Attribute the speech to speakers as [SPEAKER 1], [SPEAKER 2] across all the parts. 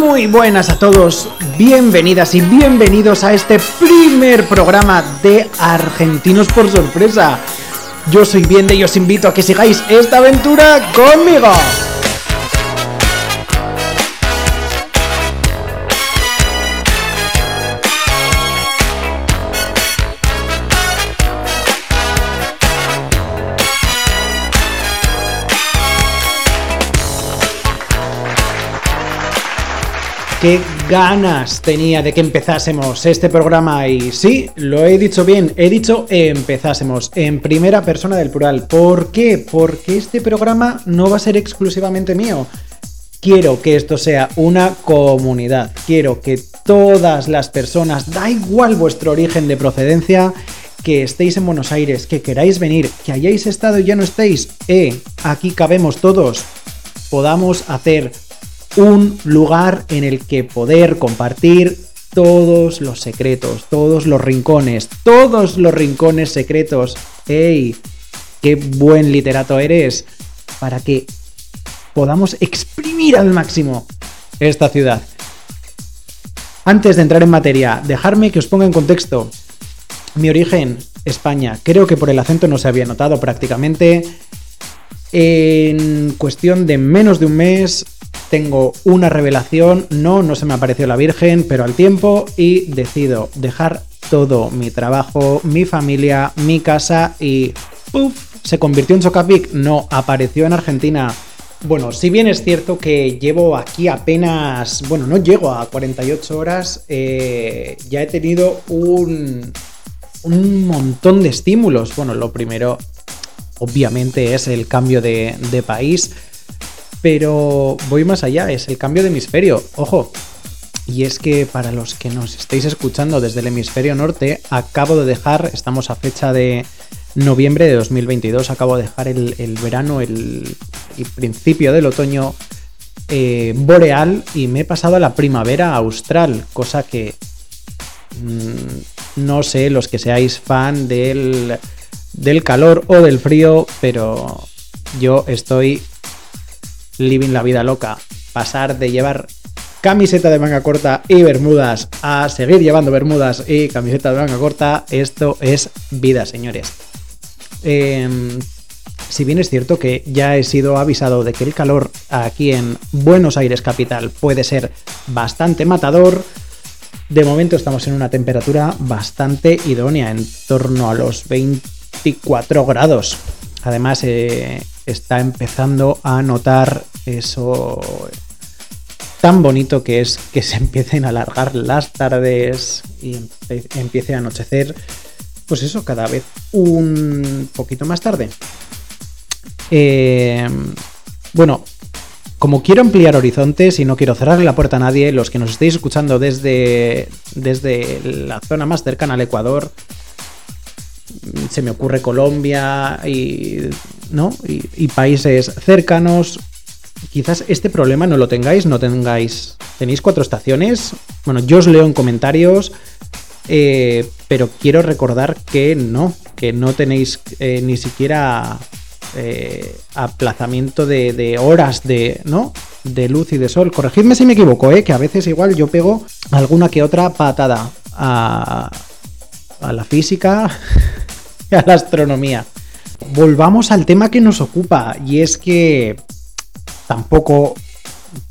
[SPEAKER 1] Muy buenas a todos, bienvenidas y bienvenidos a este primer programa de Argentinos por sorpresa. Yo soy Viende y os invito a que sigáis esta aventura conmigo. Qué ganas tenía de que empezásemos este programa y sí, lo he dicho bien, he dicho empezásemos en primera persona del plural. ¿Por qué? Porque este programa no va a ser exclusivamente mío. Quiero que esto sea una comunidad. Quiero que todas las personas, da igual vuestro origen de procedencia, que estéis en Buenos Aires, que queráis venir, que hayáis estado y ya no estéis, eh, aquí cabemos todos, podamos hacer un lugar en el que poder compartir todos los secretos, todos los rincones, todos los rincones secretos. ¡Ey! ¡Qué buen literato eres! Para que podamos exprimir al máximo esta ciudad. Antes de entrar en materia, dejarme que os ponga en contexto. Mi origen, España. Creo que por el acento no se había notado prácticamente. En cuestión de menos de un mes tengo una revelación, no, no se me apareció la Virgen, pero al tiempo y decido dejar todo mi trabajo, mi familia, mi casa y ¡puf! Se convirtió en Chocapic, no, apareció en Argentina. Bueno, si bien es cierto que llevo aquí apenas, bueno, no llego a 48 horas, eh, ya he tenido un, un montón de estímulos. Bueno, lo primero, obviamente, es el cambio de país. Pero voy más allá, es el cambio de hemisferio. Ojo, y es que para los que nos estéis escuchando desde el hemisferio norte, acabo de dejar, estamos a fecha de noviembre de 2022, acabo de dejar el, verano, el, principio del otoño eh, boreal y me he pasado a la primavera austral, cosa que mm, no sé los que seáis fan del, del calor o del frío, pero yo estoy living la vida loca. Pasar de llevar camiseta de manga corta y bermudas a seguir llevando bermudas y camiseta de manga corta, esto es vida, señores. Em, si bien es cierto que ya he sido avisado de que el calor aquí en Buenos Aires capital puede ser bastante matador, de momento estamos en una temperatura bastante idónea, en torno a los 24 grados. Además, eh, está empezando a notar eso tan bonito que es que se empiecen a alargar las tardes y empiece a anochecer, pues eso, cada vez un poquito más tarde. Eh, bueno, como quiero ampliar horizontes y no quiero cerrarle la puerta a nadie, los que nos estéis escuchando desde, desde la zona más cercana al Ecuador, se me ocurre Colombia y, ¿no? y, países cercanos. Quizás este problema no lo tengáis, no tengáis. Tenéis cuatro estaciones. Bueno, yo os leo en comentarios. Eh, pero quiero recordar que no, que no tenéis eh, ni siquiera eh, aplazamiento de, horas de, ¿no? de luz y de sol. Corregidme si me equivoco, que a veces igual yo pego alguna que otra patada a, a la física a la astronomía. Volvamos al tema que nos ocupa y es que tampoco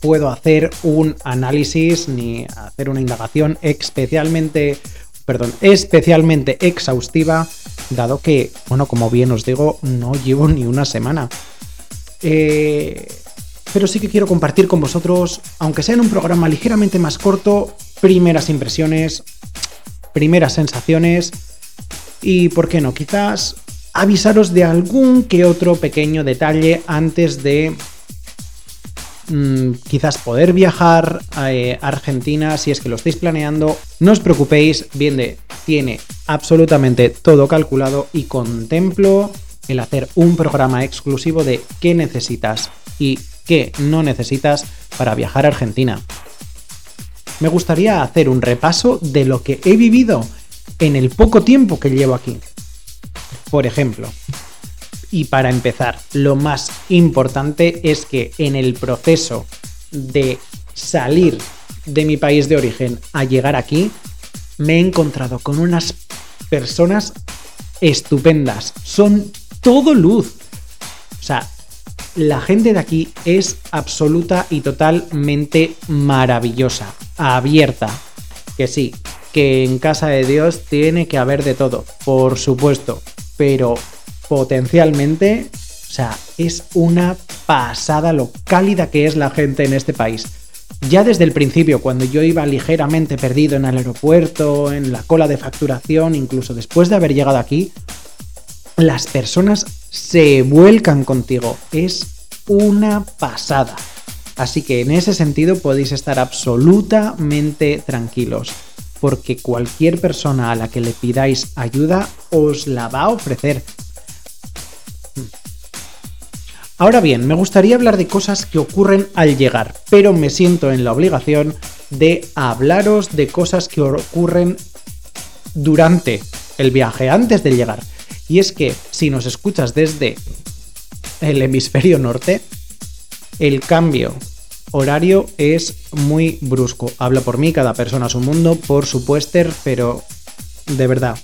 [SPEAKER 1] puedo hacer un análisis ni hacer una indagación especialmente, perdón, especialmente exhaustiva, dado que, bueno, como bien os digo, no llevo ni una semana. Eh, pero sí que quiero compartir con vosotros, aunque sea en un programa ligeramente más corto, primeras impresiones, primeras sensaciones y, ¿por qué no? Quizás avisaros de algún que otro pequeño detalle antes de mm, quizás poder viajar a eh, Argentina si es que lo estáis planeando. No os preocupéis, bien tiene absolutamente todo calculado y contemplo el hacer un programa exclusivo de qué necesitas y qué no necesitas para viajar a Argentina. Me gustaría hacer un repaso de lo que he vivido en el poco tiempo que llevo aquí. Por ejemplo, y para empezar, lo más importante es que en el proceso de salir de mi país de origen a llegar aquí, me he encontrado con unas personas estupendas. Son todo luz. O sea, la gente de aquí es absoluta y totalmente maravillosa, abierta. Que sí, que en casa de Dios tiene que haber de todo, por supuesto, pero potencialmente, o sea, es una pasada lo cálida que es la gente en este país. Ya desde el principio, cuando yo iba ligeramente perdido en el aeropuerto, en la cola de facturación, incluso después de haber llegado aquí, las personas se vuelcan contigo. Es una pasada. Así que en ese sentido podéis estar absolutamente tranquilos, porque cualquier persona a la que le pidáis ayuda os la va a ofrecer. Ahora bien, me gustaría hablar de cosas que ocurren al llegar, pero me siento en la obligación de hablaros de cosas que ocurren durante el viaje, antes de llegar. Y es que si nos escuchas desde el hemisferio norte, el cambio horario es muy brusco. Hablo por mí, cada persona a su mundo, por supuesto, pero de verdad,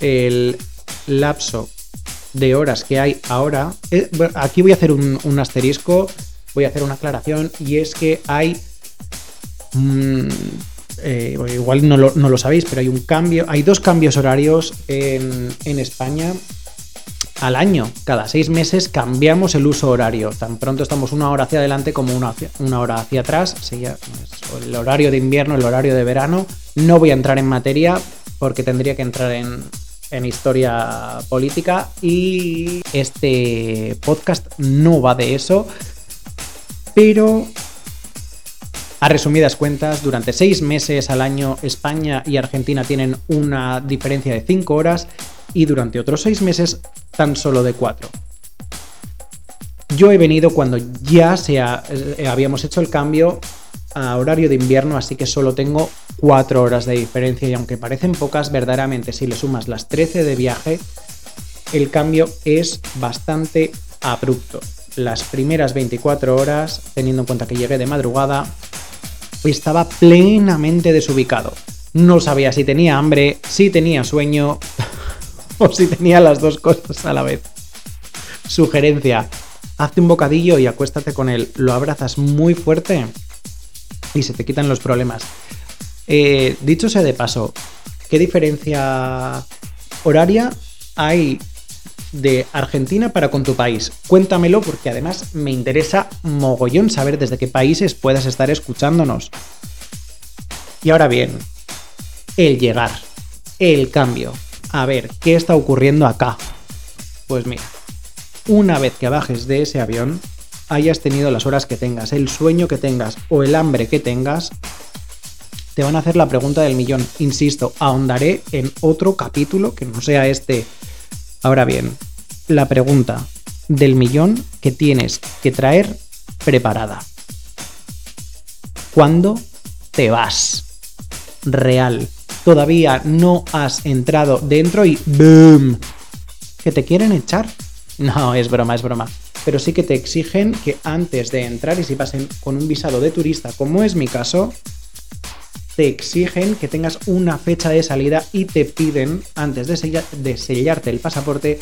[SPEAKER 1] el lapso de horas que hay ahora. Eh, aquí voy a hacer un, asterisco, voy a hacer una aclaración, y es que hay. Mm, eh, igual no lo, sabéis, pero hay un cambio, hay dos cambios horarios en, España al año. Cada seis meses cambiamos el uso horario. Tan pronto estamos una hora hacia adelante como una, una hora hacia atrás. Sería pues, el horario de invierno, el horario de verano. No voy a entrar en materia porque tendría que entrar en, en historia política y este podcast no va de eso, pero a resumidas cuentas, durante seis meses al año España y Argentina tienen una diferencia de cinco horas y durante otros seis meses tan solo de cuatro. Yo he venido cuando ya se eh, habíamos hecho el cambio a horario de invierno, así que solo tengo 4 horas de diferencia y aunque parecen pocas, verdaderamente si le sumas las 13 de viaje, el cambio es bastante abrupto. Las primeras 24 horas, teniendo en cuenta que llegué de madrugada, estaba plenamente desubicado. No sabía si tenía hambre, si tenía sueño o si tenía las dos cosas a la vez. Sugerencia, hazte un bocadillo y acuéstate con él. Lo abrazas muy fuerte y se te quitan los problemas. Eh, dicho sea de paso, ¿qué diferencia horaria hay de Argentina para con tu país? Cuéntamelo porque además me interesa mogollón saber desde qué países puedas estar escuchándonos. Y ahora bien, el llegar, el cambio. A ver, ¿qué está ocurriendo acá? Pues mira, una vez que bajes de ese avión, hayas tenido las horas que tengas, el sueño que tengas o el hambre que tengas, te van a hacer la pregunta del millón. Insisto, ahondaré en otro capítulo que no sea este. Ahora bien, la pregunta del millón que tienes que traer preparada. ¿Cuándo te vas? Real. Todavía no has entrado dentro y ¡boom! ¿Que te quieren echar? No, es broma, es broma pero sí que te exigen que antes de entrar y si pasen con un visado de turista, como es mi caso, te exigen que tengas una fecha de salida y te piden, antes de, de sellarte el pasaporte,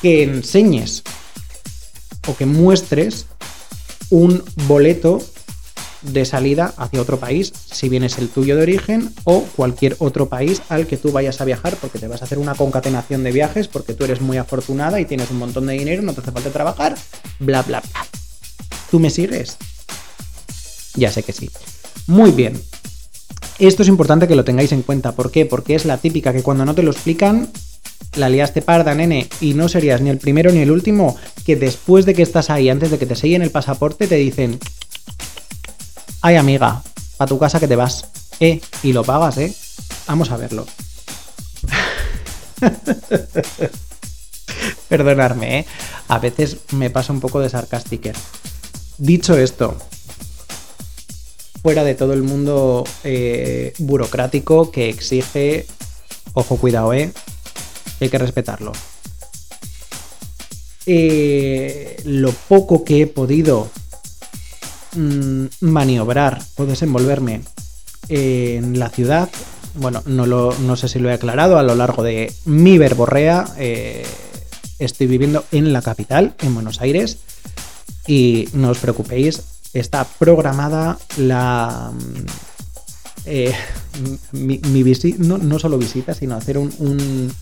[SPEAKER 1] que enseñes o que muestres un boleto de salida hacia otro país, si bien es el tuyo de origen o cualquier otro país al que tú vayas a viajar, porque te vas a hacer una concatenación de viajes, porque tú eres muy afortunada y tienes un montón de dinero, no te hace falta trabajar, bla, bla, bla. ¿Tú me sigues? Ya sé que sí. Muy bien. Esto es importante que lo tengáis en cuenta. ¿Por qué? Porque es la típica que cuando no te lo explican, la liaste parda, nene, y no serías ni el primero ni el último, que después de que estás ahí, antes de que te sellen el pasaporte, te dicen, Ay, amiga, a tu casa que te vas. Eh, y lo pagas, ¿eh? Vamos a verlo. Perdonarme, ¿eh? A veces me pasa un poco de sarcástico. Dicho esto, fuera de todo el mundo eh, burocrático que exige, ojo, cuidado, ¿eh? Hay que respetarlo. Eh, lo poco que he podido mm, maniobrar o desenvolverme en la ciudad, bueno, no, lo, no sé si lo he aclarado a lo largo de mi verborrea. Eh, estoy viviendo en la capital, en Buenos Aires, y no os preocupéis, está programada la. Mm, eh, mi, visita, no, solo visita, sino hacer un,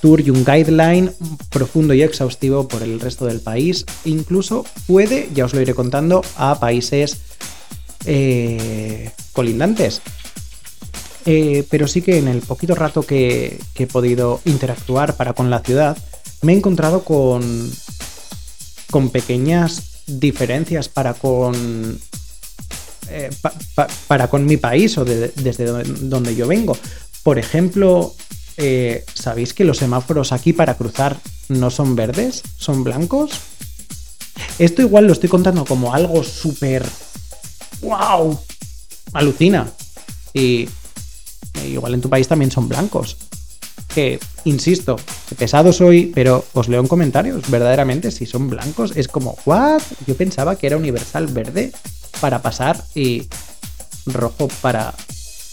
[SPEAKER 1] tour y un guideline profundo y exhaustivo por el resto del país. Incluso puede, ya os lo iré contando, a países eh, colindantes. Eh, pero sí que en el poquito rato que, he podido interactuar para con la ciudad, me he encontrado con, con pequeñas diferencias para con, eh, para con mi país o desde donde yo vengo. Por ejemplo, eh, ¿sabéis que los semáforos aquí para cruzar no son verdes? ¿Son blancos? Esto igual lo estoy contando como algo súper... ¡Wow! Alucina. Y igual en tu país también son blancos. Que, insisto, pesado soy, pero os leo en comentarios, verdaderamente, si son blancos, es como, ¿what? Yo pensaba que era universal verde para pasar y rojo para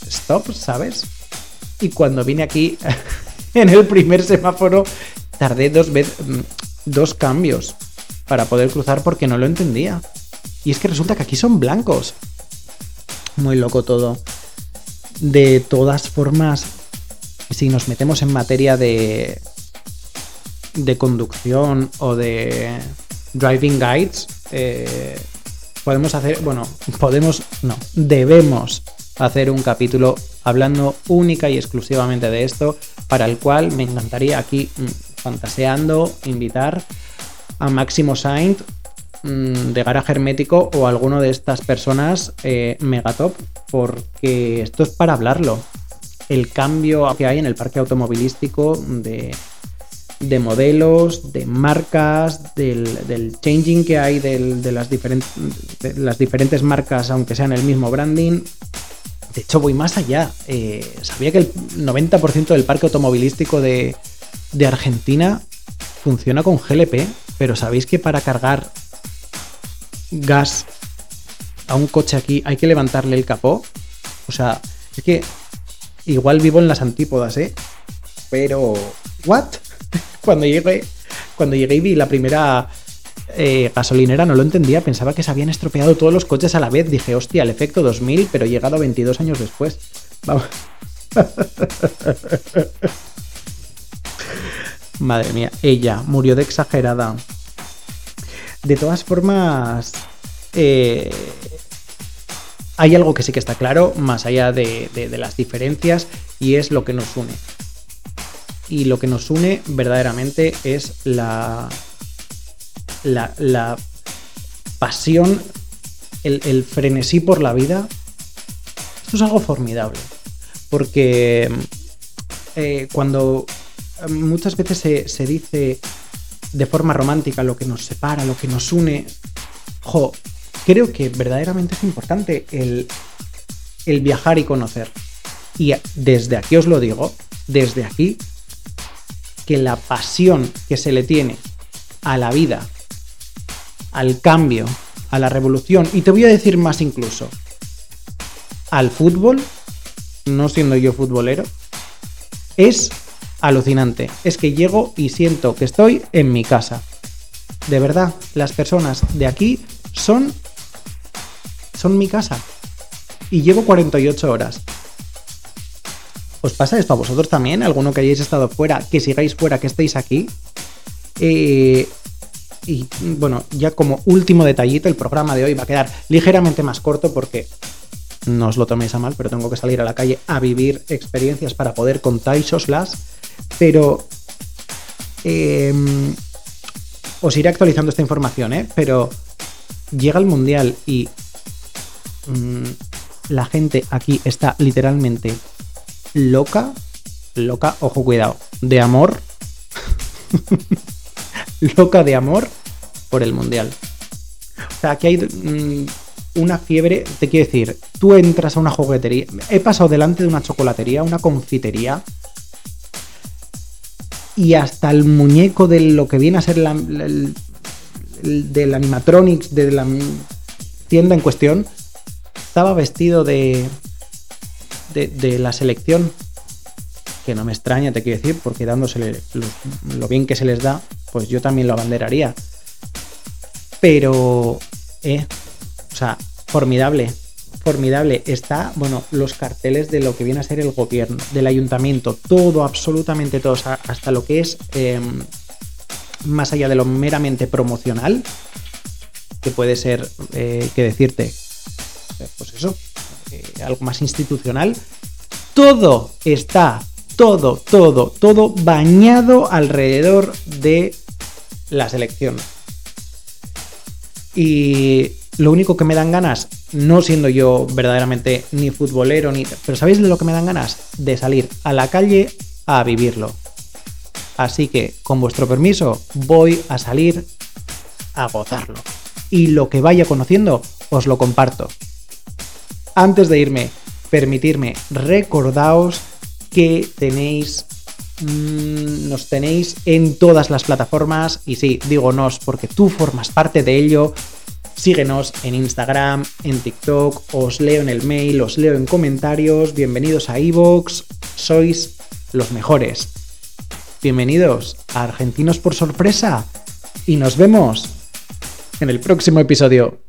[SPEAKER 1] stop, ¿sabes? Y cuando vine aquí, en el primer semáforo, tardé dos, veces, mm, dos cambios para poder cruzar porque no lo entendía. Y es que resulta que aquí son blancos. Muy loco todo. De todas formas, si nos metemos en materia de, de conducción o de driving guides, eh, podemos hacer, bueno, podemos, no, debemos hacer un capítulo hablando única y exclusivamente de esto, para el cual me encantaría aquí, mm, fantaseando, invitar a Máximo Saint Mm, de garaje hermético o alguno de estas personas eh, megatop, porque esto es para hablarlo. El cambio que hay en el parque automovilístico de, modelos, de marcas, del, changing que hay de, las diferentes, las diferentes marcas, aunque sean el mismo branding. De hecho, voy más allá. Eh, sabía que el 90% del parque automovilístico de, Argentina funciona con GLP, pero sabéis que para cargar gas a un coche aquí, hay que levantarle el capó. O sea, es que igual vivo en las antípodas, ¿eh? Pero, ¿what? Cuando llegué, cuando llegué y vi la primera eh, gasolinera no lo entendía, pensaba que se habían estropeado todos los coches a la vez. Dije, hostia, el efecto 2000, pero llegado 22 años después. Vamos. Madre mía, ella murió de exagerada. De todas formas, eh, hay algo que sí que está claro, más allá de, las diferencias, y es lo que nos une. Y lo que nos une verdaderamente es la, la, pasión, el, frenesí por la vida. Esto es algo formidable. Porque eh, cuando muchas veces se, se dice de forma romántica lo que nos separa, lo que nos une. Jo, creo que verdaderamente es importante el, el viajar y conocer. Y desde aquí os lo digo, desde aquí, que la pasión que se le tiene a la vida, al cambio, a la revolución, y te voy a decir más incluso, al fútbol, no siendo yo futbolero, es alucinante. Es que llego y siento que estoy en mi casa. De verdad, las personas de aquí son son mi casa. Y llevo 48 horas. ¿Os pasa esto a vosotros también? ¿Alguno que hayáis estado fuera, que sigáis fuera, que estéis aquí? Eh, y bueno, ya como último detallito, el programa de hoy va a quedar ligeramente más corto porque no os lo toméis a mal, pero tengo que salir a la calle a vivir experiencias para poder contáisoslas pero em, os iré actualizando esta información, ¿eh? Pero llega el Mundial y mm, la gente aquí está literalmente loca, loca, ojo cuidado, de amor, loca de amor por el Mundial. O sea, aquí hay mm, una fiebre, te quiero decir, tú entras a una juguetería, he pasado delante de una chocolatería, una confitería, y hasta el muñeco de lo que viene a ser la, el, del animatronics, de la, tienda en cuestión estaba vestido de, de, la selección, que no me extraña, te quiero decir, porque dándosele lo, bien que se les da, pues yo también lo abanderaría. Pero, eh, o sea, formidable, formidable. Está, bueno, los carteles de lo que viene a ser el gobierno, del ayuntamiento, todo, absolutamente todo, hasta lo que es em, más allá de lo meramente promocional, que puede ser, eh, que decirte, pues eso, eh, algo más institucional, todo está, todo, todo, todo bañado alrededor de la selección. Y lo único que me dan ganas, no siendo yo verdaderamente ni futbolero, ni. Pero ¿sabéis de lo que me dan ganas? De salir a la calle a vivirlo. Así que, con vuestro permiso, voy a salir a gozarlo. Y lo que vaya conociendo, os lo comparto. Antes de irme, permitirme, recordaos que tenéis mm, nos tenéis en todas las plataformas y sí, digo nos porque tú formas parte de ello, Síguenos en Instagram, en TikTok, os leo en el mail, os leo en comentarios. Bienvenidos a Evox, sois los mejores. Bienvenidos a Argentinos por sorpresa y nos vemos en el próximo episodio.